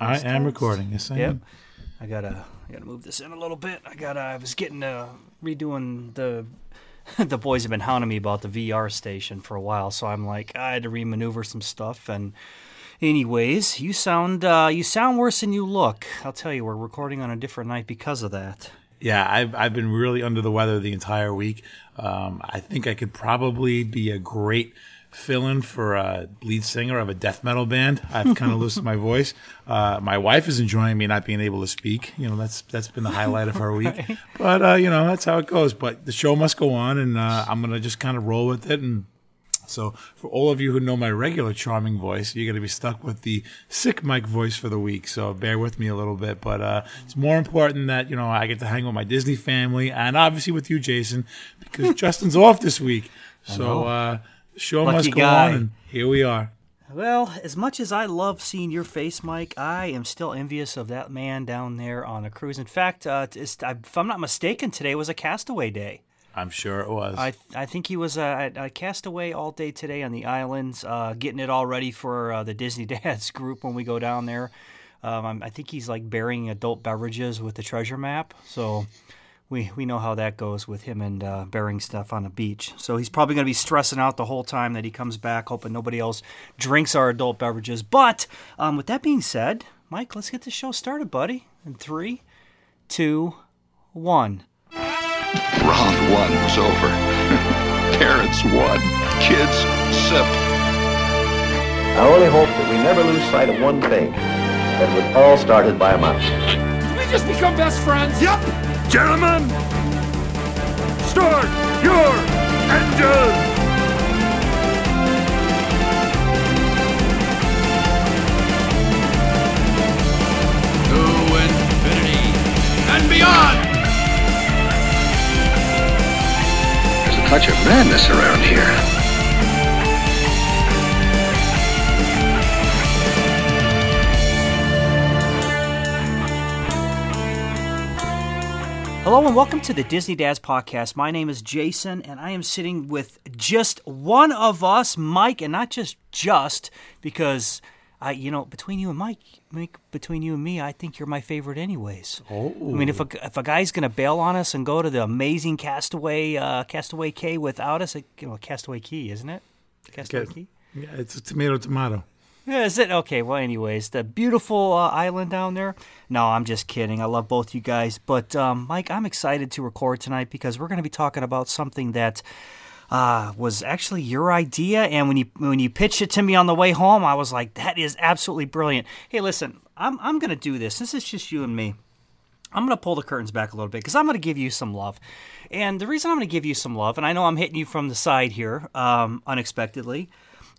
I am recording. Yes, I Yep. am. I gotta I gotta move this in a little bit. I gotta I was getting uh redoing the the boys have been hounding me about the VR station for a while, so I'm like I had to remaneuver some stuff and anyways, you sound uh you sound worse than you look. I'll tell you, we're recording on a different night because of that. Yeah, I've I've been really under the weather the entire week. Um, I think I could probably be a great fill-in for a lead singer of a death metal band. I've kind of loosened my voice. Uh, my wife is enjoying me not being able to speak. You know, that's that's been the highlight of her week. But uh, you know, that's how it goes. But the show must go on, and uh, I'm gonna just kind of roll with it and. So, for all of you who know my regular charming voice, you're going to be stuck with the sick Mike voice for the week. So, bear with me a little bit. But uh, it's more important that, you know, I get to hang with my Disney family and obviously with you, Jason, because Justin's off this week. So, uh, the show Lucky must go guy. on. And here we are. Well, as much as I love seeing your face, Mike, I am still envious of that man down there on a cruise. In fact, uh, if I'm not mistaken, today was a castaway day. I'm sure it was. I I think he was uh, at uh, Castaway all day today on the islands, uh, getting it all ready for uh, the Disney Dads group when we go down there. Um, I'm, I think he's like burying adult beverages with the treasure map, so we we know how that goes with him and uh, burying stuff on the beach. So he's probably going to be stressing out the whole time that he comes back, hoping nobody else drinks our adult beverages. But um, with that being said, Mike, let's get the show started, buddy. In three, two, one. Round one was over. Parents won. Kids sip. I only hope that we never lose sight of one thing. That it was all started by a mouse. We just become best friends. Yep. Gentlemen, start your engine. To infinity and beyond. There's a touch of madness around here. Hello and welcome to the Disney Dads podcast. My name is Jason, and I am sitting with just one of us, Mike, and not just just because I, you know, between you and Mike, Mike, between you and me, I think you're my favorite, anyways. Oh, I mean, if a if a guy's gonna bail on us and go to the amazing Castaway uh, Castaway Cay without us, like, you know, Castaway Cay, isn't it? Castaway Okay. Key. yeah, it's a tomato, tomato. Is it? Okay, well, anyways, the beautiful uh, island down there. No, I'm just kidding. I love both you guys. But, um, Mike, I'm excited to record tonight because we're going to be talking about something that uh, was actually your idea. And when you when you pitched it to me on the way home, I was like, that is absolutely brilliant. Hey, listen, I'm, I'm going to do this. This is just you and me. I'm going to pull the curtains back a little bit because I'm going to give you some love. And the reason I'm going to give you some love, and I know I'm hitting you from the side here um, unexpectedly,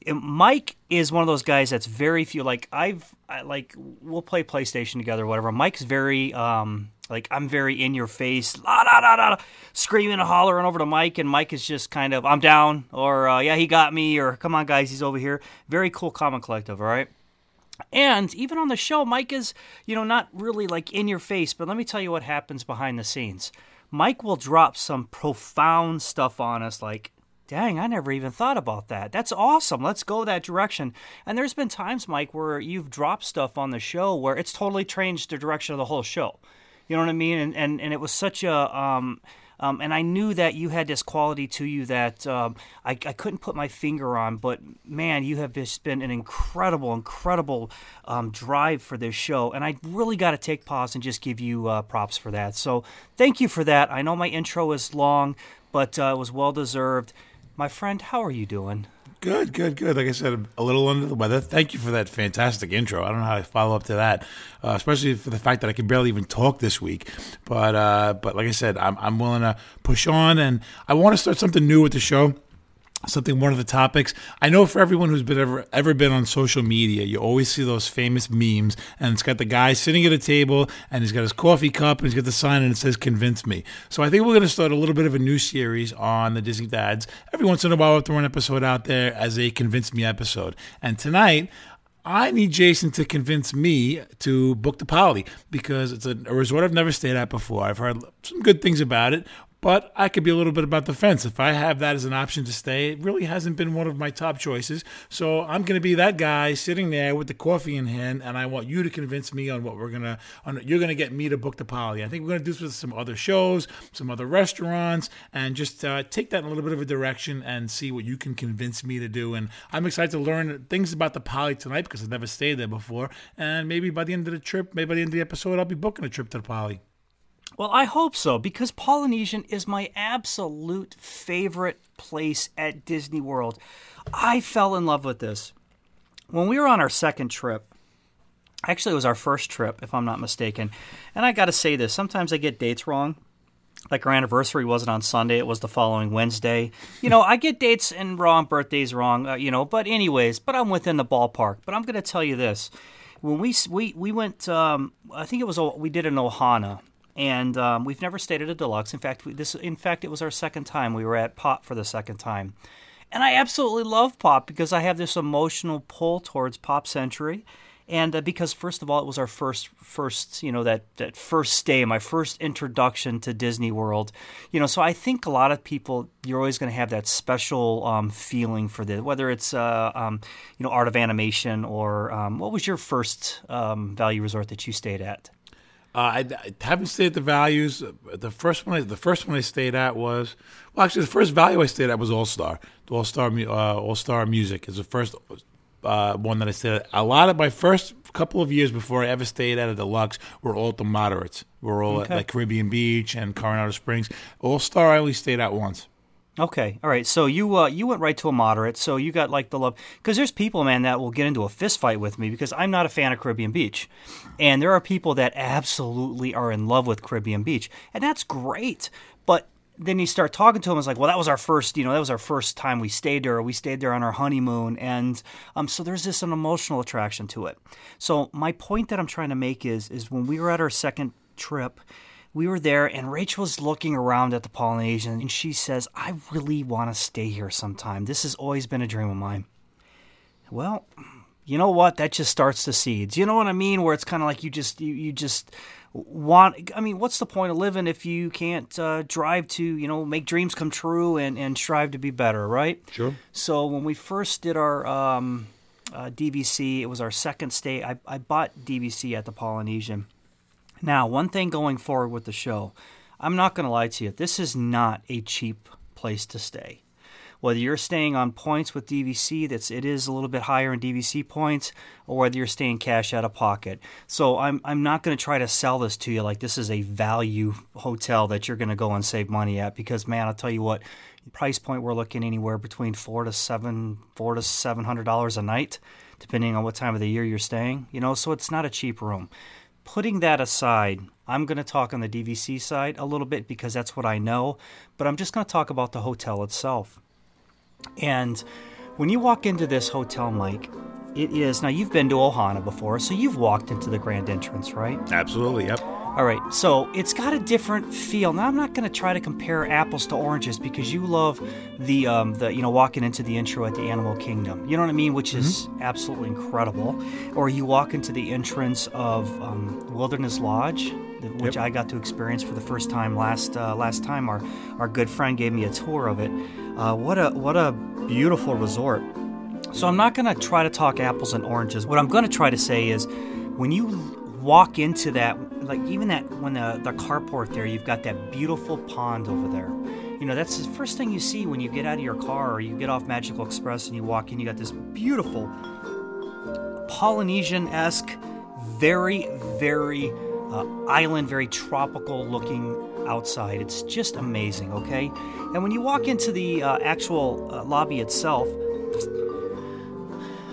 Mike is one of those guys that's very few. Like I've I, like we'll play PlayStation together, or whatever. Mike's very um like I'm very in your face, la da da da, screaming and hollering over to Mike, and Mike is just kind of I'm down, or uh, yeah he got me, or come on guys he's over here. Very cool, and collective. All right. And even on the show, Mike is, you know, not really like in your face, but let me tell you what happens behind the scenes. Mike will drop some profound stuff on us like, dang, I never even thought about that. That's awesome. Let's go that direction. And there's been times, Mike, where you've dropped stuff on the show where it's totally changed the direction of the whole show. You know what I mean? And and, and it was such a um, um, and I knew that you had this quality to you that um, I, I couldn't put my finger on, but man, you have just been an incredible, incredible um, drive for this show. And I really got to take pause and just give you uh, props for that. So thank you for that. I know my intro is long, but uh, it was well deserved. My friend, how are you doing? Good, good, good. Like I said, a little under the weather. Thank you for that fantastic intro. I don't know how to follow up to that, uh, especially for the fact that I can barely even talk this week. But uh, but like I said, I'm I'm willing to push on, and I want to start something new with the show. Something one of the topics. I know for everyone who's been ever ever been on social media, you always see those famous memes, and it's got the guy sitting at a table, and he's got his coffee cup, and he's got the sign, and it says "Convince me." So I think we're going to start a little bit of a new series on the Disney Dads. Every once in a while, we'll throw an episode out there as a "Convince me" episode, and tonight. I need Jason to convince me to book the Poly because it's a, a resort I've never stayed at before. I've heard some good things about it, but I could be a little bit about the fence. If I have that as an option to stay, it really hasn't been one of my top choices. So I'm going to be that guy sitting there with the coffee in hand, and I want you to convince me on what we're gonna. On, you're going to get me to book the Poly. I think we're going to do this with some other shows, some other restaurants, and just uh, take that in a little bit of a direction and see what you can convince me to do. And I'm excited to learn things about the Poly tonight because I've never stayed there before. And maybe by the end of the trip, maybe by the end of the episode, I'll be booking a trip to the Poly. Well, I hope so because Polynesian is my absolute favorite place at Disney World. I fell in love with this. When we were on our second trip, actually, it was our first trip, if I'm not mistaken. And I got to say this sometimes I get dates wrong. Like our anniversary wasn't on Sunday, it was the following Wednesday. You know, I get dates and wrong, birthdays wrong, uh, you know, but anyways, but I'm within the ballpark. But I'm going to tell you this. When we we we went, um, I think it was we did an Ohana, and um, we've never stayed at a deluxe. In fact, we, this in fact it was our second time. We were at Pop for the second time, and I absolutely love Pop because I have this emotional pull towards Pop Century, and uh, because first of all, it was our first first you know that that first stay, my first introduction to Disney World, you know. So I think a lot of people you're always going to have that special um, feeling for this, whether it's uh, um, you know Art of Animation or um, what was your first um, value resort that you stayed at? Uh, I, I, haven't stayed at the values. The first one, I, the first one I stayed at was well, actually, the first value I stayed at was All Star. the All Star, uh, All Star Music is the first uh, one that I stayed at. A lot of my first couple of years before I ever stayed at a deluxe were all at the moderates. We're all okay. at like Caribbean Beach and Coronado Springs. All Star, I only stayed at once. Okay, all right. So you uh, you went right to a moderate. So you got like the love because there's people, man, that will get into a fist fight with me because I'm not a fan of Caribbean Beach, and there are people that absolutely are in love with Caribbean Beach, and that's great. But then you start talking to them, it's like, well, that was our first, you know, that was our first time we stayed there. We stayed there on our honeymoon, and um, so there's this an emotional attraction to it. So my point that I'm trying to make is is when we were at our second trip we were there and Rachel's looking around at the Polynesian and she says, I really want to stay here sometime. This has always been a dream of mine. Well, you know what? That just starts the seeds. You know what I mean? Where it's kind of like you just, you, you just want, I mean, what's the point of living if you can't uh, drive to, you know, make dreams come true and, and strive to be better, right? Sure. So when we first did our, um, uh, DVC, it was our second stay. I, I bought DVC at the Polynesian now, one thing going forward with the show, I'm not going to lie to you, this is not a cheap place to stay. Whether you're staying on points with DVC, that's it is a little bit higher in DVC points, or whether you're staying cash out of pocket. So I'm I'm not going to try to sell this to you like this is a value hotel that you're going to go and save money at because man, I'll tell you what, price point we're looking anywhere between four to seven four to seven hundred dollars a night, depending on what time of the year you're staying. You know, so it's not a cheap room putting that aside, I'm going to talk on the DVC side a little bit because that's what I know, but I'm just going to talk about the hotel itself. And when you walk into this hotel, Mike, it is now you've been to Ohana before, so you've walked into the grand entrance, right? Absolutely, yep. All right, so it's got a different feel. Now I'm not going to try to compare apples to oranges because you love the um, the you know walking into the intro at the Animal Kingdom. You know what I mean, which is mm-hmm. absolutely incredible. Or you walk into the entrance of um, Wilderness Lodge, which yep. I got to experience for the first time last uh, last time. Our our good friend gave me a tour of it. Uh, what a what a beautiful resort. So I'm not going to try to talk apples and oranges. What I'm going to try to say is when you walk into that like even that when the, the carport there you've got that beautiful pond over there. You know that's the first thing you see when you get out of your car or you get off magical express and you walk in you got this beautiful polynesian-esque very very uh, island very tropical looking outside. It's just amazing okay? And when you walk into the uh, actual uh, lobby itself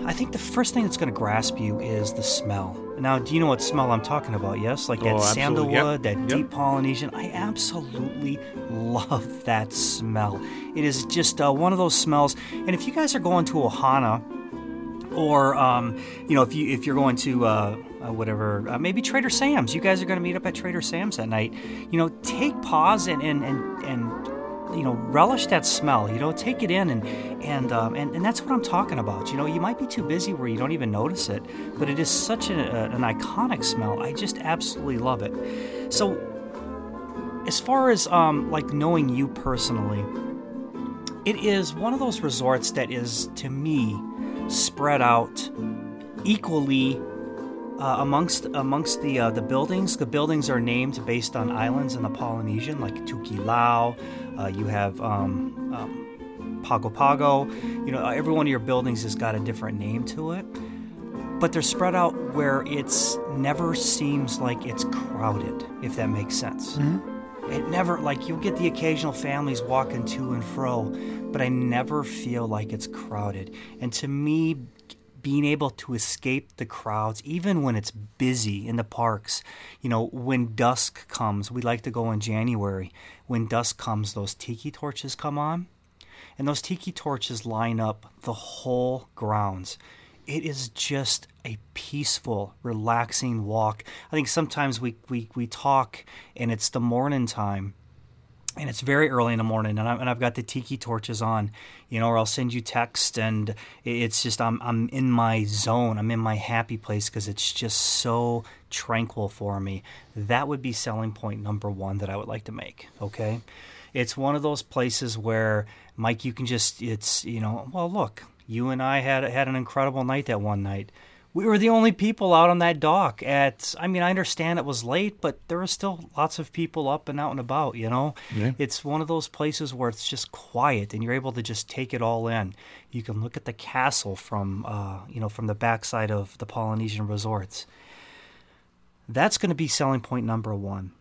i think the first thing that's going to grasp you is the smell now, do you know what smell I'm talking about? Yes, like that oh, sandalwood, yep. that yep. deep Polynesian. I absolutely love that smell. It is just uh, one of those smells. And if you guys are going to Ohana, or um, you know, if you if you're going to uh, uh, whatever, uh, maybe Trader Sam's, you guys are going to meet up at Trader Sam's that night. You know, take pause and and and, and you know relish that smell you know take it in and and um, and, and that's what i'm talking about you know you might be too busy where you don't even notice it but it is such a, a, an iconic smell i just absolutely love it so as far as um, like knowing you personally, it is one of those resorts that is to me spread out equally uh, amongst amongst the uh, the buildings. The buildings are named based on islands in the Polynesian, like Tokelau. Uh, you have um, um, Pago Pago. You know, every one of your buildings has got a different name to it, but they're spread out where it's never seems like it's crowded. If that makes sense. It never like you'll get the occasional families walking to and fro, but I never feel like it's crowded. And to me, being able to escape the crowds, even when it's busy in the parks, you know, when dusk comes, we like to go in January. When dusk comes, those tiki torches come on, and those tiki torches line up the whole grounds. It is just a peaceful, relaxing walk. I think sometimes we, we, we talk and it's the morning time and it's very early in the morning and, I, and I've got the tiki torches on, you know, or I'll send you text and it's just, I'm, I'm in my zone. I'm in my happy place because it's just so tranquil for me. That would be selling point number one that I would like to make. Okay. It's one of those places where Mike, you can just, it's, you know, well, look, you and I had, had an incredible night that one night we were the only people out on that dock at i mean i understand it was late but there were still lots of people up and out and about you know? Yeah. it's one of those places where it's just quiet and you're able to just take it all in. You can look at the castle from uh, you know from the backside of the polynesian resorts. That's going to be selling point number one.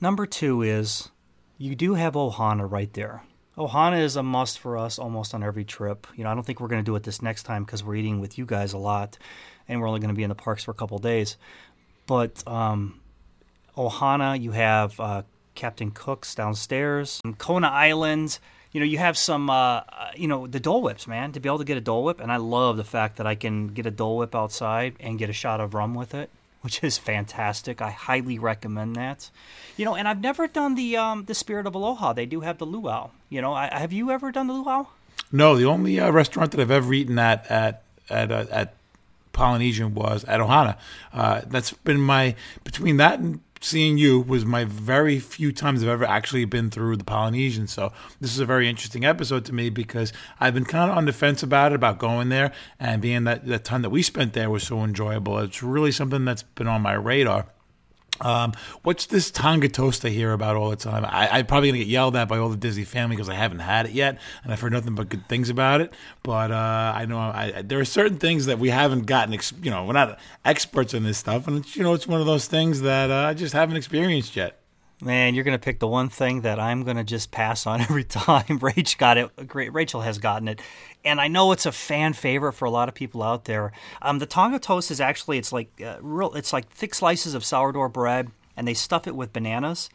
Number two is you do have ohana right there Ohana is a must for us almost on every trip. You know, I don't think we're going to do it this next time because we're eating with you guys a lot, and we're only going to be in the parks for a couple days. But um, Ohana, you have uh, Captain Cook's downstairs, and Kona Island. You know, you have some, uh, uh, you know, the Dole Whips, man. To be able to get a Dole Whip, and I love the fact that I can get a Dole Whip outside and get a shot of rum with it, which is fantastic. I highly recommend that. You know, and I've never done the um, the Spirit of Aloha. They do have the luau. You know, I, have you ever done the luau? No, the only uh, restaurant that I've ever eaten at at at uh, at Polynesian was at Ohana. Uh, that's been my between that and seeing you was my very few times I've ever actually been through the Polynesian. So this is a very interesting episode to me because I've been kind of on the fence about it, about going there, and being that the time that we spent there was so enjoyable. It's really something that's been on my radar. Um, what's this Tonga toast I hear about all the time? I, I'm probably gonna get yelled at by all the Disney family because I haven't had it yet, and I've heard nothing but good things about it. But uh, I know I, there are certain things that we haven't gotten. Ex- you know, we're not experts in this stuff, and it's, you know, it's one of those things that uh, I just haven't experienced yet. Man, you're gonna pick the one thing that I'm gonna just pass on every time. Rach got it. Great, Rachel has gotten it, and I know it's a fan favorite for a lot of people out there. Um, the Tonga toast is actually it's like uh, real. It's like thick slices of sourdough bread, and they stuff it with bananas,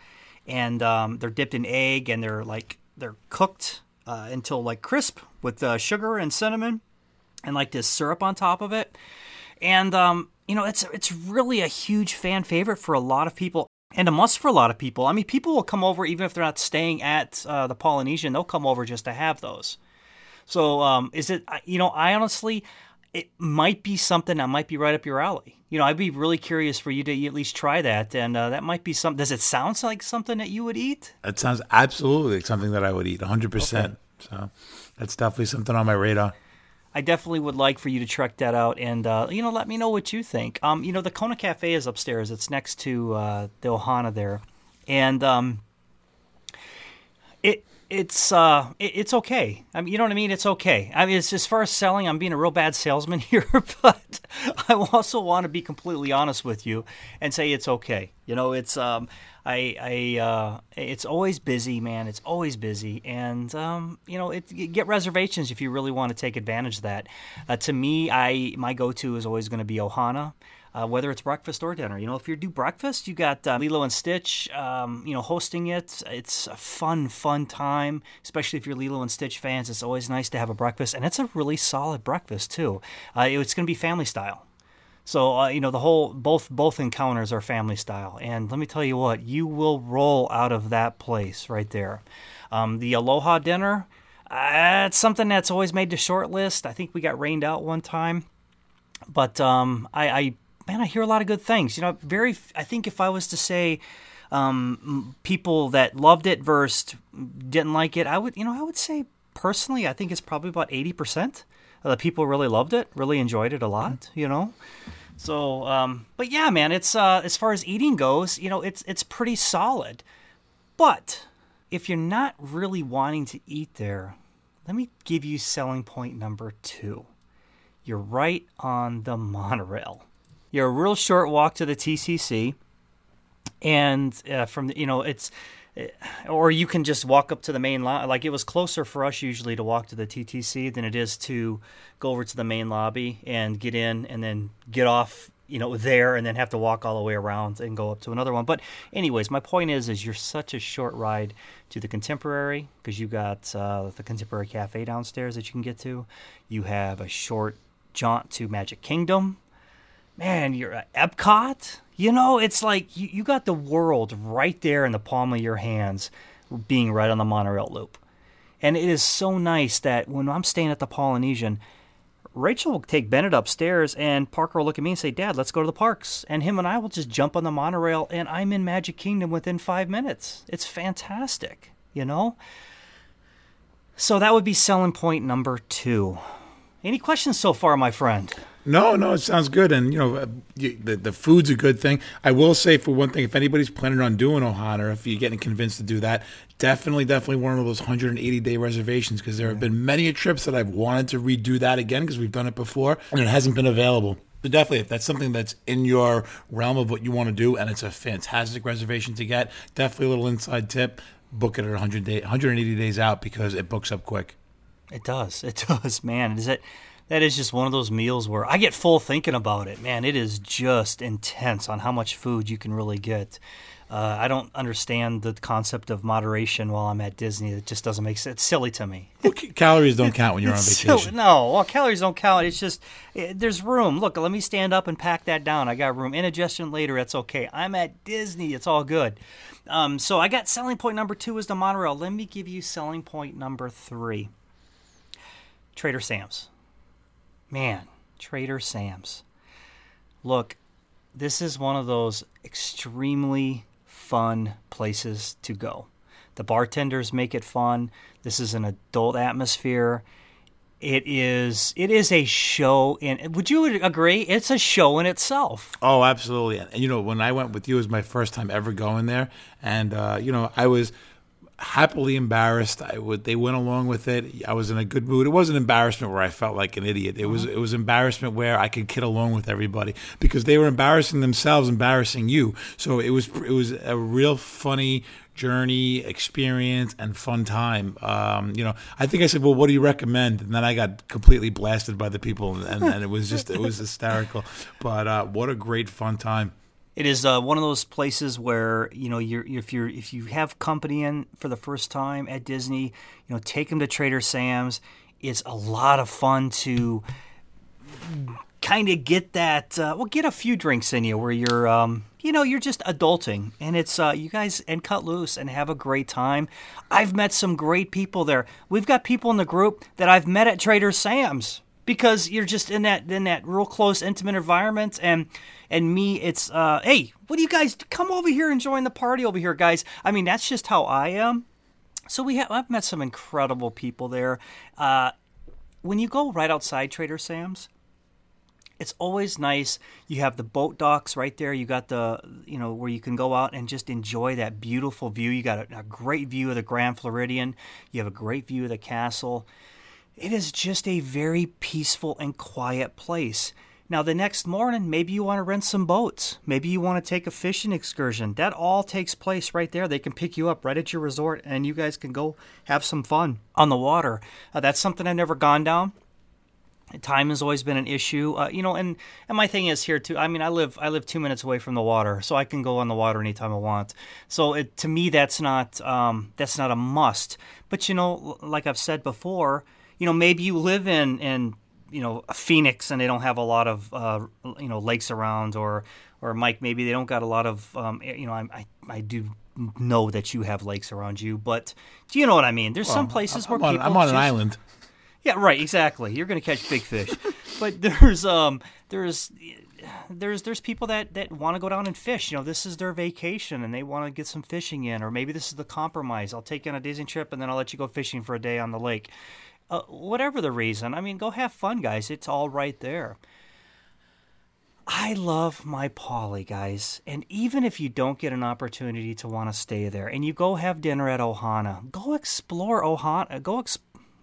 and um, they're dipped in egg, and they're like they're cooked uh, until like crisp with uh, sugar and cinnamon, and like this syrup on top of it, and um, you know it's it's really a huge fan favorite for a lot of people and a must for a lot of people. I mean, people will come over even if they're not staying at uh, the Polynesian; they'll come over just to have those. So, um, is it? You know, I honestly, it might be something that might be right up your alley. You know, I'd be really curious for you to at least try that, and uh, that might be something. Does it sound like something that you would eat? That sounds absolutely like something that I would eat, 100. percent So that's definitely something on my radar. I definitely would like for you to check that out, and uh, you know, let me know what you think. Um, you know, the Kona Cafe is upstairs. It's next to uh, the Ohana there, and um, it it's uh it, it's okay. I mean, you know what I mean. It's okay. I mean, as far as selling, I'm being a real bad salesman here, but I also want to be completely honest with you and say it's okay. You know, it's um. I, I uh, it's always busy, man. It's always busy, and um, you know, it, get reservations if you really want to take advantage of that. Uh, to me, I my go-to is always going to be Ohana. Uh, whether it's breakfast or dinner. You know, if you do breakfast, you got uh, Lilo and Stitch, um, you know, hosting it. It's a fun, fun time, especially if you're Lilo and Stitch fans. It's always nice to have a breakfast, and it's a really solid breakfast too. Uh, it's going to be family style. So uh, you know the whole both both encounters are family style, and let me tell you what, you will roll out of that place right there. Um, the Aloha dinner, uh, it's something that's always made the short list. I think we got rained out one time, but um, I, I man, I hear a lot of good things. You know, very. I think if I was to say um, people that loved it versus didn't like it. I would, you know, I would say personally, I think it's probably about eighty percent of the people really loved it, really enjoyed it a lot. You know, so um, but yeah, man, it's uh, as far as eating goes, you know, it's it's pretty solid. But if you're not really wanting to eat there, let me give you selling point number two. You're right on the monorail. You're a real short walk to the TTC, and uh, from you know it's, uh, or you can just walk up to the main lobby. Like it was closer for us usually to walk to the TTC than it is to go over to the main lobby and get in and then get off you know there and then have to walk all the way around and go up to another one but anyways my point is is you're such a short ride to the contemporary because you got uh, the contemporary cafe downstairs that you can get to you have a short jaunt to magic kingdom man you're at epcot you know it's like you, you got the world right there in the palm of your hands being right on the monorail loop and it is so nice that when i'm staying at the polynesian Rachel will take Bennett upstairs, and Parker will look at me and say, Dad, let's go to the parks. And him and I will just jump on the monorail, and I'm in Magic Kingdom within five minutes. It's fantastic, you know? So that would be selling point number two. Any questions so far, my friend? No, no, it sounds good, and you know, uh, the the food's a good thing. I will say for one thing, if anybody's planning on doing Ohana, if you're getting convinced to do that, definitely, definitely one of those 180 day reservations because there have been many trips that I've wanted to redo that again because we've done it before and it hasn't been available. So definitely, if that's something that's in your realm of what you want to do, and it's a fantastic reservation to get, definitely a little inside tip: book it at 100 day, 180 days out because it books up quick. It does. It does, man. Is it? That is just one of those meals where I get full thinking about it. Man, it is just intense on how much food you can really get. Uh, I don't understand the concept of moderation while I'm at Disney. It just doesn't make sense. It's silly to me. Well, calories don't count when you're on vacation. silly. No, well, calories don't count. It's just it, there's room. Look, let me stand up and pack that down. I got room. Indigestion later. That's okay. I'm at Disney. It's all good. Um, so I got selling point number two is the monorail. Let me give you selling point number three. Trader Sam's. Man, Trader Sam's. Look, this is one of those extremely fun places to go. The bartenders make it fun. This is an adult atmosphere. It is it is a show in would you agree? It's a show in itself. Oh, absolutely. And you know, when I went with you, it was my first time ever going there, and uh, you know, I was happily embarrassed. I would. They went along with it. I was in a good mood. It wasn't embarrassment where I felt like an idiot. It was. It was embarrassment where I could kid along with everybody because they were embarrassing themselves, embarrassing you. So it was. It was a real funny journey, experience, and fun time. Um, you know, I think I said, "Well, what do you recommend?" And then I got completely blasted by the people, and, and it was just. It was hysterical. But uh, what a great fun time. It is uh, one of those places where you know you're if you're if you have company in for the first time at Disney, you know take them to Trader Sam's. It's a lot of fun to kind of get that uh, well get a few drinks in you where you're um, you know you're just adulting and it's uh, you guys and cut loose and have a great time. I've met some great people there. We've got people in the group that I've met at Trader Sam's because you're just in that in that real close intimate environment and and me it's uh hey what do you guys come over here and join the party over here guys. I mean that's just how i am. So we have i've met some incredible people there. Uh when you go right outside trader sam's it's always nice. You have the boat docks right there. You got the you know where you can go out and just enjoy that beautiful view. You got a, a great view of the grand floridian. You have a great view of the castle. It is just a very peaceful and quiet place. Now, the next morning, maybe you want to rent some boats. Maybe you want to take a fishing excursion. That all takes place right there. They can pick you up right at your resort and you guys can go have some fun on the water. Uh, that's something I've never gone down. Time has always been an issue, uh, you know, and, and my thing is here too. I mean, I live I live two minutes away from the water, so I can go on the water anytime I want. So it, to me, that's not um, that's not a must. But you know, like I've said before, you know, maybe you live in in you know Phoenix and they don't have a lot of uh, you know lakes around, or or Mike, maybe they don't got a lot of um, you know I, I I do know that you have lakes around you, but do you know what I mean? There's some places where I'm on, people I'm on an island. yeah, right, exactly. You're going to catch big fish. but there's um there's there's there's people that that want to go down and fish. You know, this is their vacation and they want to get some fishing in, or maybe this is the compromise. I'll take you on a Disney trip and then I'll let you go fishing for a day on the lake. Uh, whatever the reason, I mean, go have fun, guys. It's all right there. I love my Poly, guys. And even if you don't get an opportunity to want to stay there and you go have dinner at Ohana, go explore Ohana, go ex-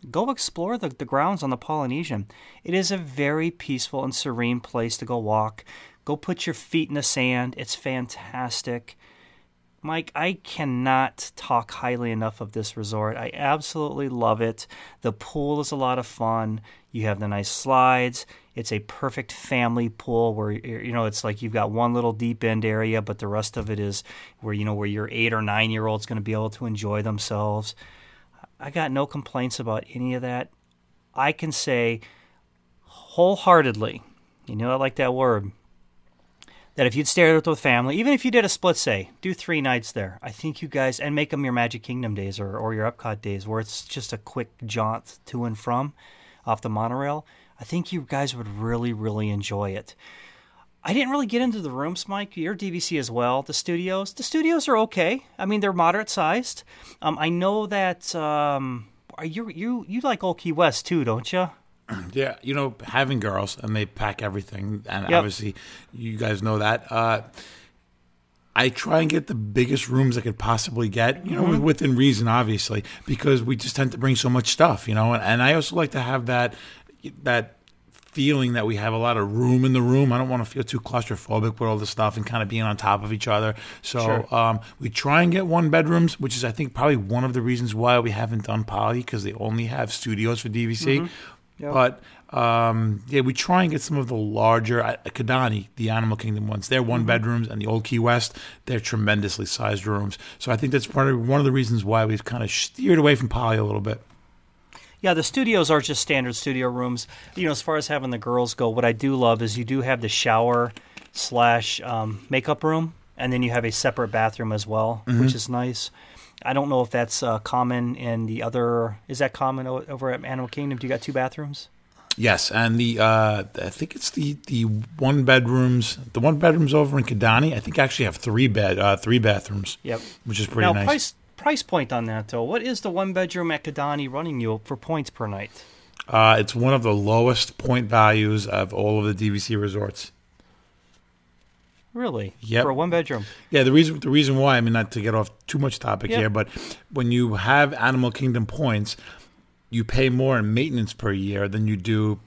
go explore the, the grounds on the Polynesian. It is a very peaceful and serene place to go walk. Go put your feet in the sand. It's fantastic. Mike, I cannot talk highly enough of this resort. I absolutely love it. The pool is a lot of fun. You have the nice slides. It's a perfect family pool where you know it's like you've got one little deep end area, but the rest of it is where you know where your eight or nine year old's going to be able to enjoy themselves. I got no complaints about any of that. I can say wholeheartedly, you know I like that word, that if you'd stay with family, even if you did a split say, do three nights there, I think you guys, and make them your Magic Kingdom days or, or your Epcot days where it's just a quick jaunt to and from off the monorail, I think you guys would really, really enjoy it. I didn't really get into the rooms, Mike. Your DVC as well. The studios, the studios are okay. I mean, they're moderate sized. Um, I know that um, you you you like Old Key West too, don't you? Yeah, you know, having girls and they pack everything, and Yep. obviously, you guys know that. Uh, I try and get the biggest rooms I could possibly get, you know, Mm-hmm. within reason, obviously, because we just tend to bring so much stuff, you know, and, and I also like to have that that feeling that we have a lot of room in the room. I don't want to feel too claustrophobic with all this stuff and kind of being on top of each other. So Sure. um, we try and get one bedrooms, which is I think probably one of the reasons why we haven't done Poly because they only have studios for DVC. Yep. But um, yeah, we try and get some of the larger uh, Kidani, the Animal Kingdom ones. They're one bedrooms, and the Old Key West, they're tremendously sized rooms. So I think that's part of one of the reasons why we've kind of steered away from Poly a little bit. Yeah, the studios are just standard studio rooms. You know, as far as having the girls go, what I do love is you do have the shower slash um, makeup room, and then you have a separate bathroom as well, which is nice. I don't know if that's uh, common in the other. Is that common o- over at Animal Kingdom? Do you got two bathrooms? Yes, and the uh, I think it's the the one bedrooms, the one bedrooms over in Kidani. I think actually have three bed, uh, three bathrooms. Yep. which is pretty now, nice. price price point on that though. What is the one bedroom at Kidani running you for points per night? Uh, it's one of the lowest point values of all of the DVC resorts. Really? Yeah. For a one bedroom. Yeah, the reason the reason why I mean not to get off too much topic Yeah. here, but when you have Animal Kingdom points, you pay more in maintenance per year than you do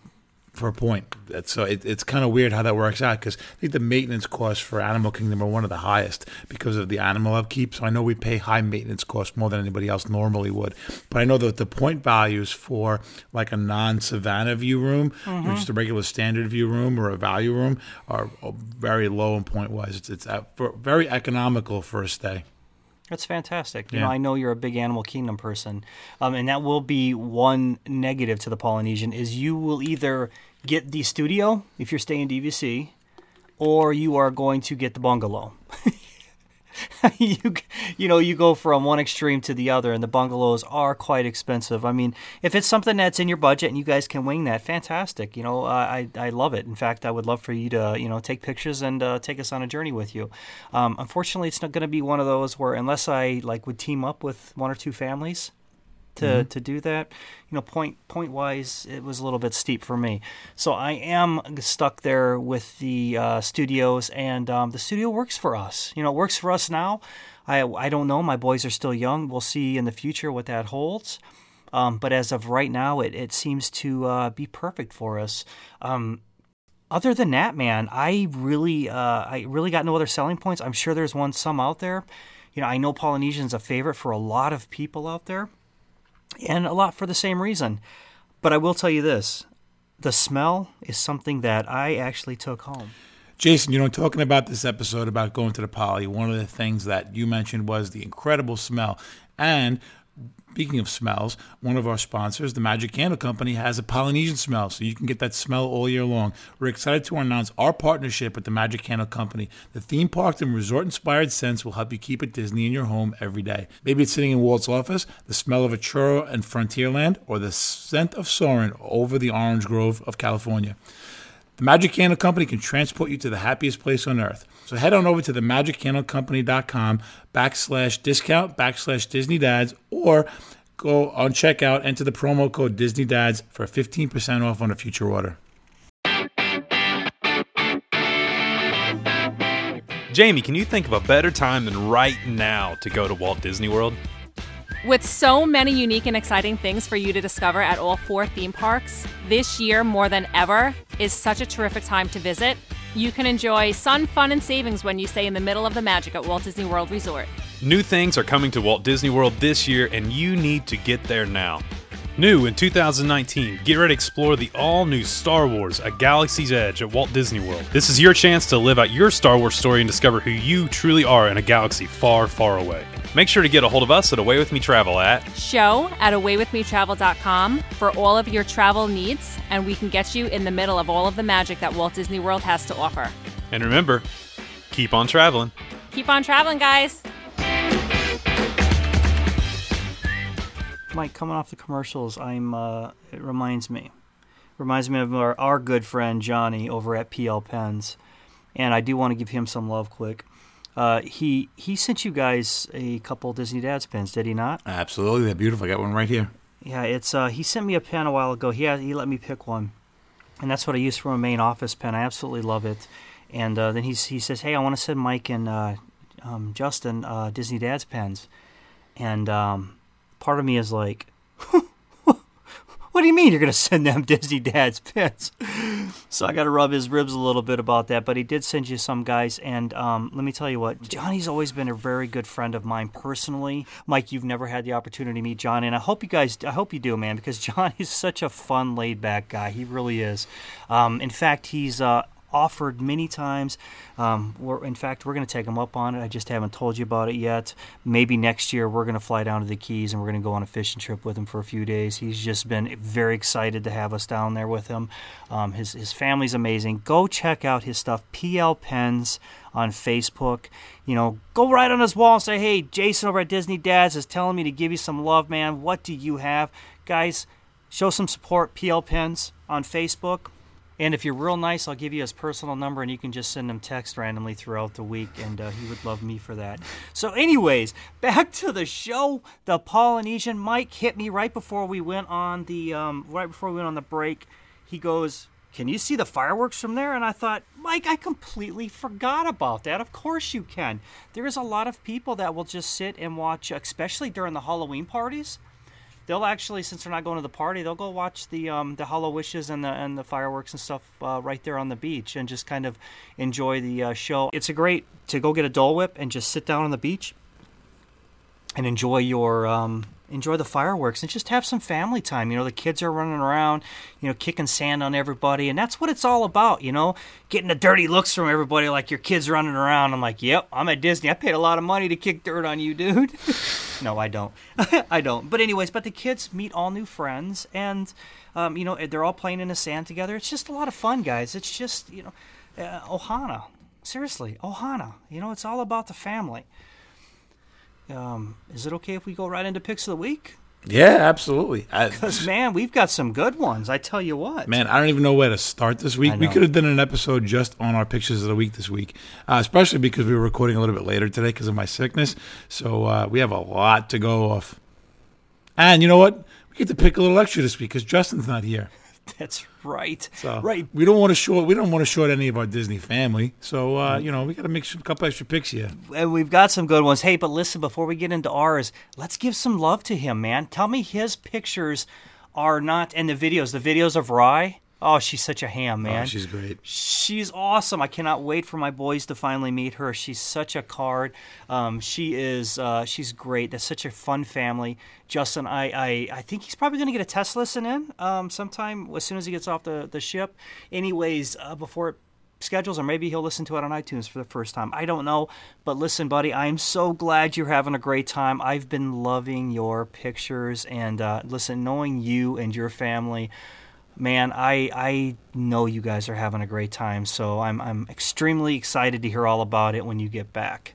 for a point. That's, so it, it's kind of weird how that works out because I think the maintenance costs for Animal Kingdom are one of the highest because of the animal upkeep. So I know we pay high maintenance costs more than anybody else normally would. But I know that the point values for like a non Savannah view room, or just a regular standard view room or a value room, are very low in point wise. It's, it's uh, very economical for a stay. That's fantastic. You Yeah. know, I know you're a big Animal Kingdom person, um, and that will be one negative to the Polynesian is you will either get the studio if you're staying DVC, or you are going to get the bungalow. you you know you go from one extreme to the other, and the bungalows are quite expensive. I mean, if it's something that's in your budget and you guys can wing that, fantastic. You know, I I love it. In fact, I would love for you to you know take pictures and uh, take us on a journey with you. Um, unfortunately, it's not going to be one of those where unless I like would team up with one or two families to to do that. You know, point point wise, it was a little bit steep for me. So I am stuck there with the uh, studios, and um, the studio works for us. You know, it works for us now. I I don't know. My boys are still young. We'll see in the future what that holds. Um, but as of right now, it, it seems to uh, be perfect for us. Um, other than that, man, I really, uh, I really got no other selling points. I'm sure there's one some out there. You know, I know Polynesian's a favorite for a lot of people out there, and a lot for the same reason. But I will tell you this: the smell is something that I actually took home. Jason, you know, talking about this episode about going to the poly, one of the things that you mentioned was the incredible smell. And speaking of smells, one of our sponsors, the Magic Candle Company, has a Polynesian smell, so you can get that smell all year long. We're excited to announce our partnership with the Magic Candle Company. The theme park and resort inspired scents will help you keep it Disney in your home every day. Maybe it's sitting in Walt's office, the smell of a churro and Frontierland, or the scent of Soarin' over the orange grove of California. The Magic Candle Company can transport you to the happiest place on earth. So head on over to themagiccandlecompany.com backslash discount backslash Disney Dads or go on checkout, enter the promo code Disney Dads for 15% off on a future order. Jamie, can you think of a better time than right now to go to Walt Disney World? With so many unique and exciting things for you to discover at all four theme parks, this year more than ever is such a terrific time to visit. You can enjoy sun, fun, and savings when you stay in the middle of the magic at Walt Disney World Resort. New things are coming to Walt Disney World this year, and you need to get there now. New in 2019, get ready to explore the all new Star Wars A Galaxy's Edge at Walt Disney World. This is your chance to live out your Star Wars story and discover who you truly are in a galaxy far, far away. Make sure to get a hold of us at Away With Me Travel at Show at awaywithmetravel.com for all of your travel needs, and we can get you in the middle of all of the magic that Walt Disney World has to offer. And remember, keep on traveling. Keep on traveling, guys. Mike, coming off the commercials, I'm. Uh, it reminds me, reminds me of our, our good friend Johnny over at PL Pens, and I do want to give him some love. Quick, uh, he he sent you guys a couple Disney Dads pens, did he not? Absolutely, they're beautiful. I got one right here. Yeah, it's. Uh, he sent me a pen a while ago. He had, he let me pick one, and that's what I use for my main office pen. I absolutely love it. And uh, then he he says, "Hey, I want to send Mike and uh, um, Justin uh, Disney Dads pens," and um, part of me is like, "What do you mean you're going to send them Disney Dads pens?" so I got to rub his ribs a little bit about that. But he did send you some guys, and um, let me tell you what, Johnny's always been a very good friend of mine personally. Mike, you've never had the opportunity to meet Johnny, and I hope you guys, I hope you do, man, because Johnny's such a fun, laid back guy. He really is. Um, in fact, he's. Uh, offered many times. Um, in fact, we're going to take him up on it. I just haven't told you about it yet. Maybe next year we're going to fly down to the Keys and we're going to go on a fishing trip with him for a few days. He's just been very excited to have us down there with him. Um, his his family's amazing. Go check out his stuff. PL Pens on Facebook. You know, go right on his wall and say, "Hey, Jason over at Disney Dads is telling me to give you some love, man. What do you have, guys?" Show some support. PL Pens on Facebook. And if you're real nice, I'll give you his personal number and you can just send him text randomly throughout the week, and uh, he would love me for that. So, anyways, back to the show. The Polynesian Mike hit me right before we went on the um, right before we went on the break. He goes, "Can you see the fireworks from there?" And I thought, Mike, I completely forgot about that. Of course you can. There is a lot of people that will just sit and watch, especially during the Halloween parties they'll actually, since they're not going to the party, they'll go watch the um, the HalloWishes and the and the fireworks and stuff uh, right there on the beach and just kind of enjoy the uh, show. It's a great to go get a Dole Whip and just sit down on the beach and enjoy your um, enjoy the fireworks and just have some family time. You know, the kids are running around, you know, kicking sand on everybody, and that's what it's all about. You know, getting the dirty looks from everybody, like your kids running around. I'm like, yep, I'm at Disney. I paid a lot of money to kick dirt on you, dude. no, I don't. I don't. But anyways, but the kids meet all new friends, and um, you know, they're all playing in the sand together. It's just a lot of fun, guys. It's just you know, uh, Ohana. Seriously, Ohana. You know, it's all about the family. Um, is it okay if we go right into picks of the week? Yeah, absolutely. Because man, we've got some good ones. I tell you what. Man, I don't even know where to start this week. We could have done an episode just on our pictures of the week this week, uh, especially because we were recording a little bit later today because of my sickness. So uh, we have a lot to go off. And you know what? We get to pick a little extra this week because Justin's not here. That's right. So right. we don't want to short. We don't want to short any of our Disney family. So uh, you know, we got to make some couple extra picks here. And we've got some good ones. Hey, but listen, before we get into ours, let's give some love to him, man. Tell me his pictures are not and the videos. The videos of Rye. Oh, she's such a ham, man. Oh, she's great. She's awesome. I cannot wait for my boys to finally meet her. She's such a card. Um, she is. Uh, she's great. That's such a fun family. Justin, I, I, I think he's probably going to get a test listen in um, sometime as soon as he gets off the, the ship. Anyways, uh, before it schedules, or maybe he'll listen to it on iTunes for the first time. I don't know. But listen, buddy, I'm so glad you're having a great time. I've been loving your pictures and uh, listen, knowing you and your family man, I I know you guys are having a great time, so I'm I'm extremely excited to hear all about it when you get back.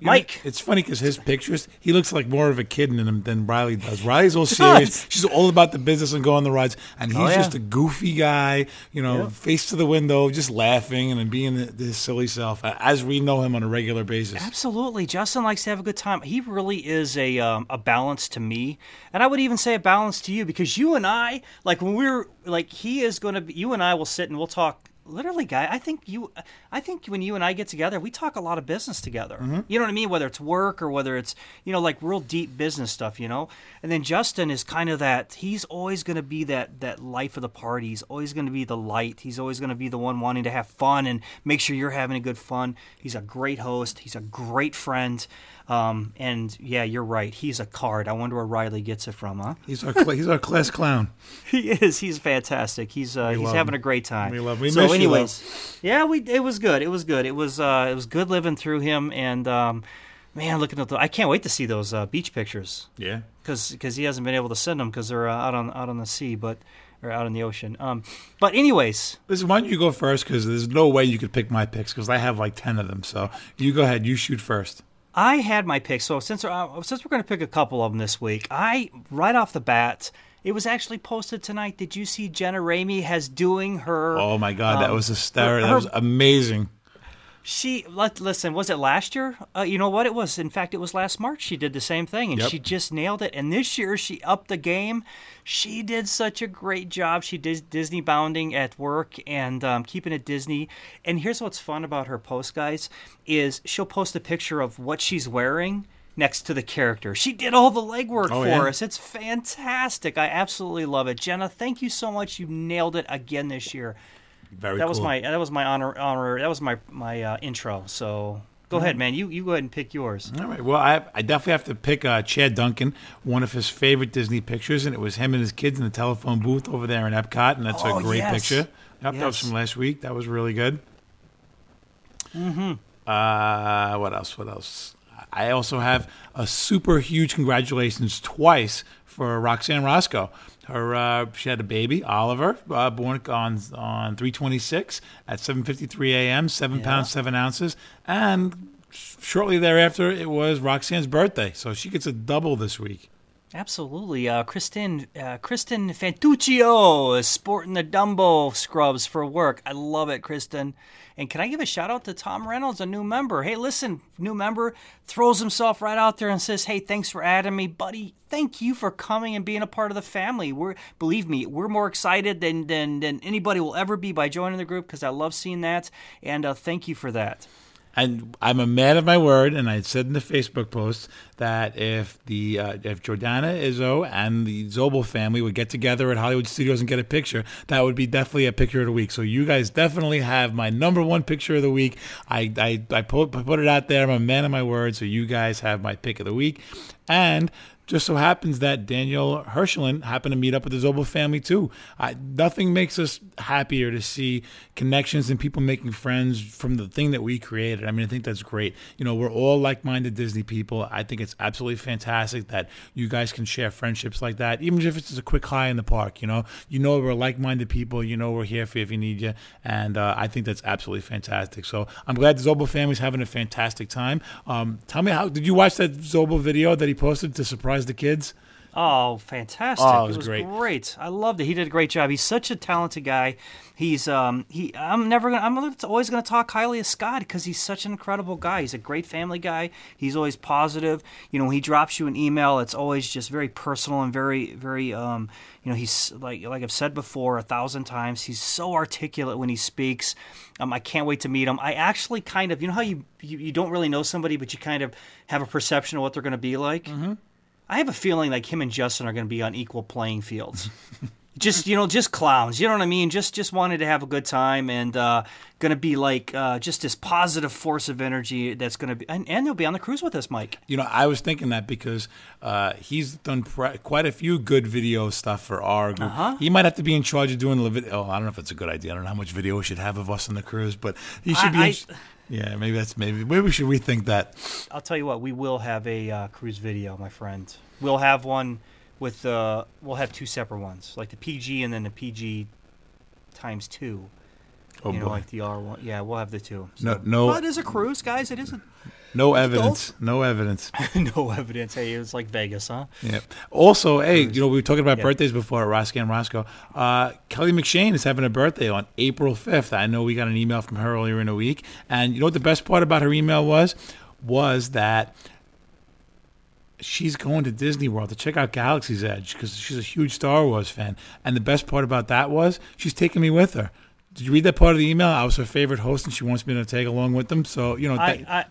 Mike. it's funny because his pictures, he looks like more of a kid in them than Riley does. Riley's all serious. She's all about the business and going on the rides, and he's Oh, yeah. just a goofy guy, you know, face to the window, just laughing and being his silly self, as we know him on a regular basis. Absolutely, Justin likes to have a good time. He really is a um, a balance to me, and I would even say a balance to you because you and I, like when we're like, he is going to be. You and I will sit and we'll talk. Literally, guy, I think you, I think when you and I get together, we talk a lot of business together. You know what I mean? Whether it's work or whether it's you know like real deep business stuff, you know. And then Justin is kind of that. He's always going to be that that life of the party. He's always going to be the light. He's always going to be the one wanting to have fun and make sure you're having a good fun. He's a great host. He's a great friend. Um, and yeah, you're right. He's a card. I wonder where Riley gets it from, huh? He's our cl- he's our class clown. He is. He's fantastic. He's uh, he's having him. a great time. We love him. We so, miss anyways, yeah, we it was good. It was good. It was uh, it was good living through him. And um, man, looking at the, I can't wait to see those uh, beach pictures Yeah. because because he hasn't been able to send them because they're uh, out on out on the sea, but or out in the ocean. Um, but anyways, Listen, why don't you go first? Because there's no way you could pick my picks because I have like ten of them. So you go ahead. You shoot first. I had my pick. So since uh, since we're going to pick a couple of them this week, I right off the bat, it was actually posted tonight. Did you see Jenna Ramey has doing her? Oh my God, that um, was hysterical. her- That was amazing. She let listen. Was it last year? Uh, you know what? It was. In fact, it was last March. She did the same thing, and Yep. she just nailed it. And this year, she upped the game. She did such a great job. She did Disney bounding at work and um, keeping it Disney. And here's what's fun about her post, guys: is she'll post a picture of what she's wearing next to the character. She did all the legwork Oh, for yeah? us. It's fantastic. I absolutely love it. Jenna, thank you so much. You nailed it again this year. Very That cool. was my that was my honor honor that was my my uh, intro. So go Mm-hmm. ahead, man. You you go ahead and pick yours. All right. Well, I, I definitely have to pick uh, Chad Duncan, one of his favorite Disney pictures, and it was him and his kids in the telephone booth over there in Epcot, and that's Oh, a great yes. picture. Yep, that was from last week. That was really good. Mm-hmm. Uh, what else? What else? I also have a super huge congratulations twice for Roxanne Roscoe. Her uh, she had a baby, Oliver, uh, born on on three twenty six at seven fifty three a.m. Seven pounds seven ounces, and shortly thereafter it was Roxanne's birthday, so she gets a double this week. Absolutely, uh, Kristen uh, Kristen Fantuccio is sporting the Dumbo scrubs for work. I love it, Kristen. And can I give a shout out to Tom Reynolds, a new member? Hey, listen, new member throws himself right out there and says, "Hey, thanks for adding me, buddy. Thank you for coming and being a part of the family. We're believe me, we're more excited than than, than anybody will ever be by joining the group because I love seeing that. And uh, thank you for that. And I'm a man of my word, and I said in the Facebook post that if the uh, if Jordana Izzo and the Zobel family would get together at Hollywood Studios and get a picture, that would be definitely a picture of the week. So you guys definitely have my number one picture of the week. I I, I put, put it out there. I'm a man of my word, so you guys have my pick of the week. And just so happens that Daniel Hirschlin happened to meet up with the Zobel family too. I, nothing makes us happier to see connections and people making friends from the thing that we created. I mean, I think that's great. You know, we're all like-minded Disney people. I think it's absolutely fantastic that you guys can share friendships like that, even if it's just a quick hi in the park. You know, you know we're like-minded people. You know we're here for you if you need you, and uh, I think that's absolutely fantastic. So I'm glad the Zobel family's having a fantastic time. Um, tell me how did you watch that Zobel video that he posted to surprise the kids? Oh, fantastic! Oh, it was great. great. great. I loved it. He did a great job. He's such a talented guy. He's um he. I'm never gonna. I'm always gonna talk highly of Scott because he's such an incredible guy. He's a great family guy. He's always positive. You know, when he drops you an email, it's always just very personal and very very um. You know, he's like like I've said before a thousand times. He's so articulate when he speaks. Um, I can't wait to meet him. I actually kind of, you know how you you, you don't really know somebody, but you kind of have a perception of what they're to be like. I have a feeling like him and Justin are going to be on equal playing fields. just you know, just clowns. You know what I mean? Just just wanted to have a good time and uh, going to be like uh, just this positive force of energy that's going to be, and, and they'll be on the cruise with us, Mike. You know, I was thinking that because uh, he's done pr- quite a few good video stuff for our group. Uh-huh. He might have to be in charge of doing the video. Oh, I don't know if it's a good idea. I don't know how much video we should have of us on the cruise, but he should be. In ch- yeah, maybe that's maybe maybe we should rethink that. I'll tell you what, we will have a uh, cruise video, my friend. We'll have one with uh, we'll have two separate ones, like the PG and then the PG times two. Oh you know, boy. like the R one. Yeah, we'll have the two. No, no. Well, it is a cruise, guys. It is a No evidence. No evidence. no evidence. Hey, it's like Vegas, huh? Yeah. Also, hey, you know, we were talking about Yeah. birthdays before at and Roscoe. Uh, Kelly McShane is having a birthday on April 5th. I know we got an email from her earlier in the week. And you know what the best part about her email was? Was that she's going to Disney World to check out Galaxy's Edge because she's a huge Star Wars fan. And the best part about that was she's taking me with her. Did you read that part of the email? I was her favorite host, and she wants me to take along with them. So you know, I, I,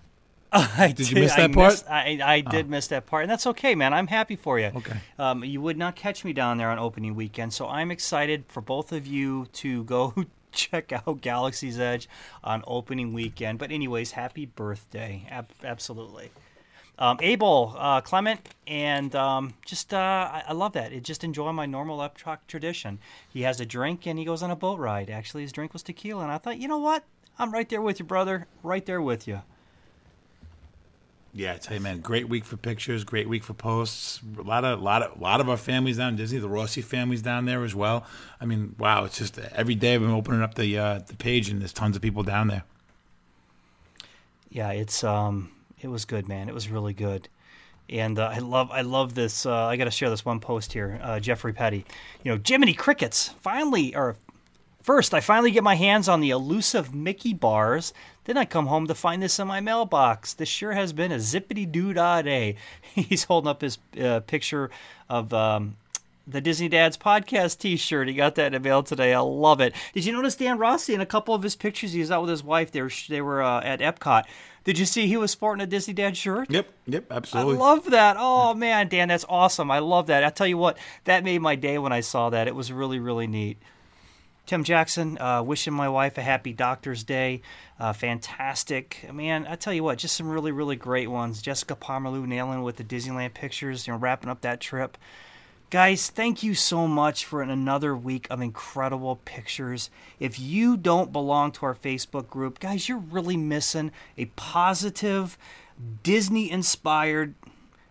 I Did you miss I that part? missed- I, I did miss that part, and that's okay, man. I'm happy for you. Okay. Um, you would not catch me down there on opening weekend, so I'm excited for both of you to go check out Galaxy's Edge on opening weekend. But anyways, happy birthday! Ab- absolutely. Um, Abel, uh, Clement, and um, just uh, I, I love that. It just enjoy my normal up truck tradition. He has a drink and he goes on a boat ride. Actually, his drink was tequila, and I thought, you know what? I'm right there with you, brother. Right there with you. Yeah, I tell you, man, great week for pictures, great week for posts. A lot of, a lot of, a lot of our families down in Disney. The Rossi families down there as well. I mean, wow, it's just every day I've been opening up the uh, the page, and there's tons of people down there. yeah, it's um, it was good, man. It was really good, and uh, I love, I love this. Uh, I got to share this one post here. Uh, Jeffrey Petty, you know, Jiminy Crickets finally, or first, I finally get my hands on the elusive Mickey bars. Then I come home to find this in my mailbox. This sure has been a zippity doo dah day. He's holding up his uh, picture of. Um, the Disney Dads podcast T-shirt. He got that in the mail today. I love it. Did you notice Dan Rossi in a couple of his pictures? He was out with his wife. They were they were uh, at Epcot. Did you see he was sporting a Disney Dad shirt? Yep, yep, absolutely. I love that. Oh man, Dan, that's awesome. I love that. I tell you what, that made my day when I saw that. It was really really neat. Tim Jackson, uh, wishing my wife a happy Doctor's Day. Uh, fantastic, man. I tell you what, just some really, really great ones. Jessica Pomerleau nailing with the Disneyland pictures, you know, wrapping up that trip. Guys, thank you so much for another week of incredible pictures. If you don't belong to our Facebook group, guys, you're really missing a positive, Disney inspired,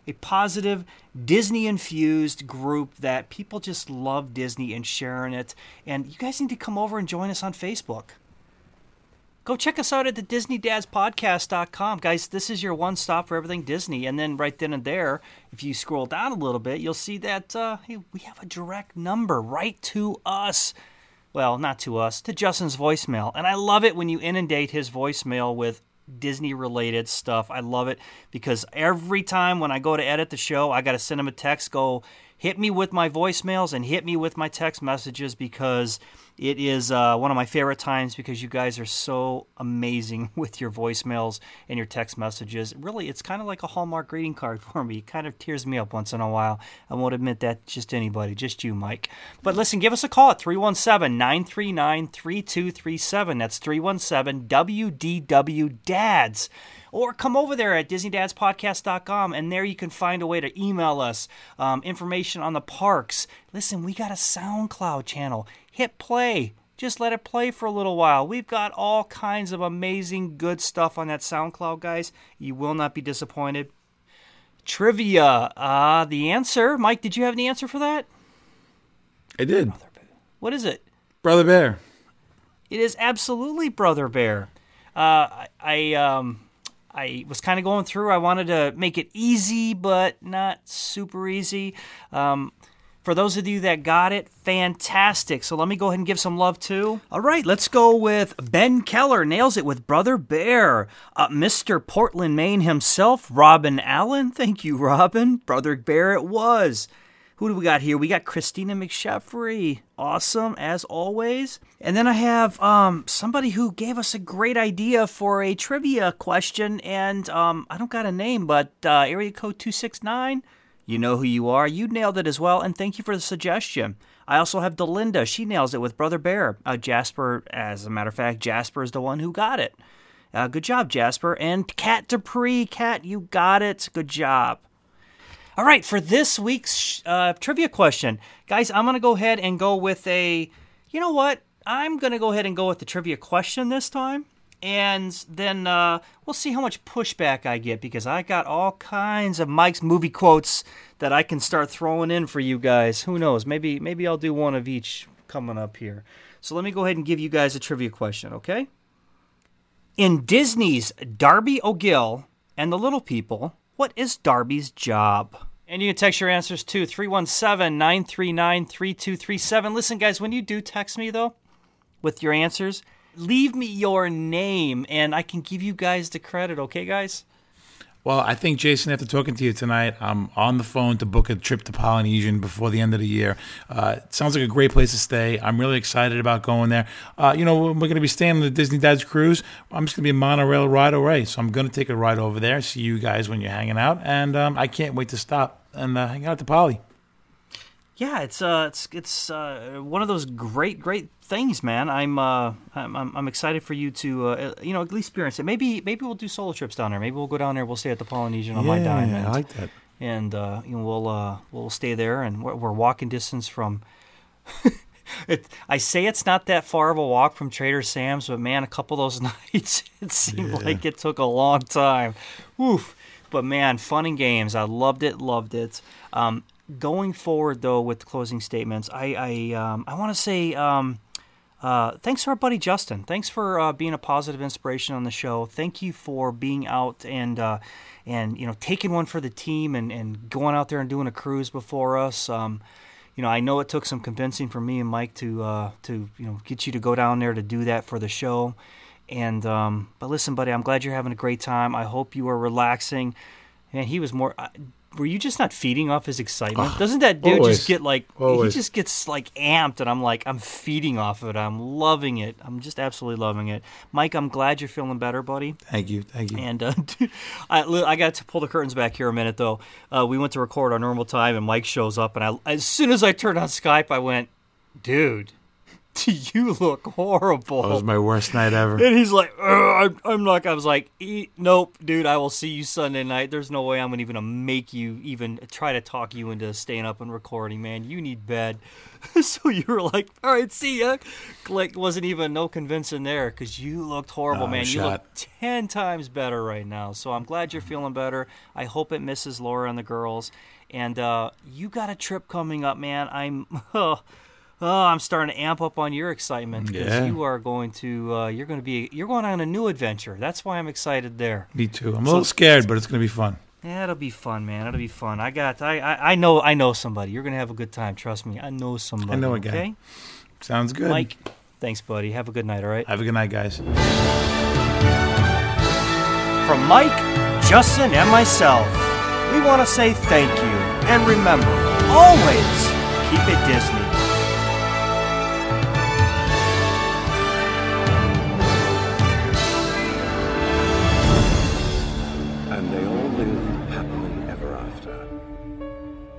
a positive, Disney infused group that people just love Disney and sharing it. And you guys need to come over and join us on Facebook. Go check us out at the DisneyDadsPodcast.com. Guys, this is your one stop for everything Disney. And then right then and there, if you scroll down a little bit, you'll see that uh, hey, we have a direct number right to us. Well, not to us, to Justin's voicemail. And I love it when you inundate his voicemail with Disney related stuff. I love it because every time when I go to edit the show, I got to send him a text, go hit me with my voicemails and hit me with my text messages because it is uh, one of my favorite times because you guys are so amazing with your voicemails and your text messages. Really, it's kind of like a Hallmark greeting card for me. It kind of tears me up once in a while. I won't admit that just anybody, just you, Mike. But listen, give us a call at 317 939 3237. That's 317 WDW Dads or come over there at disneydadspodcast.com and there you can find a way to email us um, information on the parks. Listen we got a soundcloud channel. Hit play. Just let it play for a little while. We've got all kinds of amazing good stuff on that soundcloud guys. You will not be disappointed. Trivia. Uh, the answer. Mike did you have the answer for that? I did, what is it? Brother Bear. It is absolutely Brother Bear. Uh, I, I um I was kind of going through. I wanted to make it easy, but not super easy. Um, for those of you that got it, fantastic. So let me go ahead and give some love too. All right, let's go with Ben Keller. Nails it with Brother Bear. Uh, Mr. Portland, Maine himself, Robin Allen. Thank you, Robin. Brother Bear it was. Who do we got here? We got Christina McSheffrey. Awesome, as always. And then I have um, somebody who gave us a great idea for a trivia question, and um, I don't got a name, but uh, area code 269. You know who you are. You nailed it as well, and thank you for the suggestion. I also have Delinda. She nails it with Brother Bear. Uh, Jasper, as a matter of fact, Jasper is the one who got it. Uh, good job, Jasper. And Cat Dupree. Cat, you got it. Good job. All right, for this week's uh, trivia question, guys, I'm going to go ahead and go with a. You know what? I'm going to go ahead and go with the trivia question this time. And then uh, we'll see how much pushback I get because I got all kinds of Mike's movie quotes that I can start throwing in for you guys. Who knows? Maybe maybe I'll do one of each coming up here. So let me go ahead and give you guys a trivia question, okay? In Disney's Darby O'Gill And the little people, what is Darby's job? And you can text your answers to 317 939 3237. Listen, guys, when you do text me, though, with your answers, leave me your name and I can give you guys the credit, okay, guys? Well, I think Jason, after talking to you tonight, I'm on the phone to book a trip to Polynesian before the end of the year. Uh, sounds like a great place to stay. I'm really excited about going there. Uh, you know, we're going to be staying on the Disney Dads cruise. I'm just going to be a monorail ride away, so I'm going to take a ride over there, see you guys when you're hanging out, and um, I can't wait to stop and uh, hang out at the Poly. Yeah, it's uh, it's it's uh, one of those great, great things, man. I'm uh, I'm, I'm excited for you to uh, you know at least experience it. Maybe maybe we'll do solo trips down there. Maybe we'll go down there. We'll stay at the Polynesian on my dime. Yeah, I like that. and uh, you know we'll uh, we'll stay there, and we're, we're walking distance from. it, I say it's not that far of a walk from Trader Sam's, but man, a couple of those nights it seemed like it took a long time. Oof. But man, fun and games. I loved it, loved it. Um, going forward though with closing statements, I I um, I want to say. Um, uh, thanks to our buddy Justin. Thanks for uh, being a positive inspiration on the show. Thank you for being out and uh, and you know taking one for the team and, and going out there and doing a cruise before us. Um, you know, I know it took some convincing for me and Mike to uh, to you know get you to go down there to do that for the show. And um, but listen, buddy, I'm glad you're having a great time. I hope you are relaxing. And he was more. Were you just not feeding off his excitement? Doesn't that dude always. just get like Always. he just gets like amped, and I'm like I'm feeding off of it. I'm loving it. I'm just absolutely loving it. Mike, I'm glad you're feeling better, buddy. Thank you. Thank you. And uh, I, I got to pull the curtains back here a minute though. Uh, we went to record our normal time, and Mike shows up, and I as soon as I turned on Skype, I went, "Dude, you look horrible." that was my worst night ever. and he's like, I'm, I'm not. I was like, "E- nope, dude. I will see you Sunday night. There's no way I'm gonna even make you even try to talk you into staying up and recording, man. You need bed. so you were like, all right, see ya. Like, wasn't even no convincing there because you looked horrible, Oh, man. You look ten times better right now. So I'm glad you're feeling better. I hope it misses Laura and the girls. And uh, you got a trip coming up, man. I'm. Oh, I'm starting to amp up on your excitement because Yeah. you are going to uh, you're going to be you're going on a new adventure. That's why I'm excited there. Me too. I'm a little scared, but it's going to be fun. Yeah, it'll be fun, man. It'll be fun. I got I, I I know I know somebody. You're going to have a good time. Trust me. I know somebody. I know a guy. Okay, Sounds good. Mike. Thanks, buddy. Have a good night. All right. Have a good night, guys. From Mike, Justin, and myself, we want to say thank you. And remember, always keep it Disney.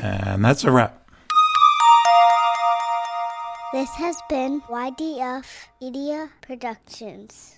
And that's a wrap. This has been YDF Media Productions.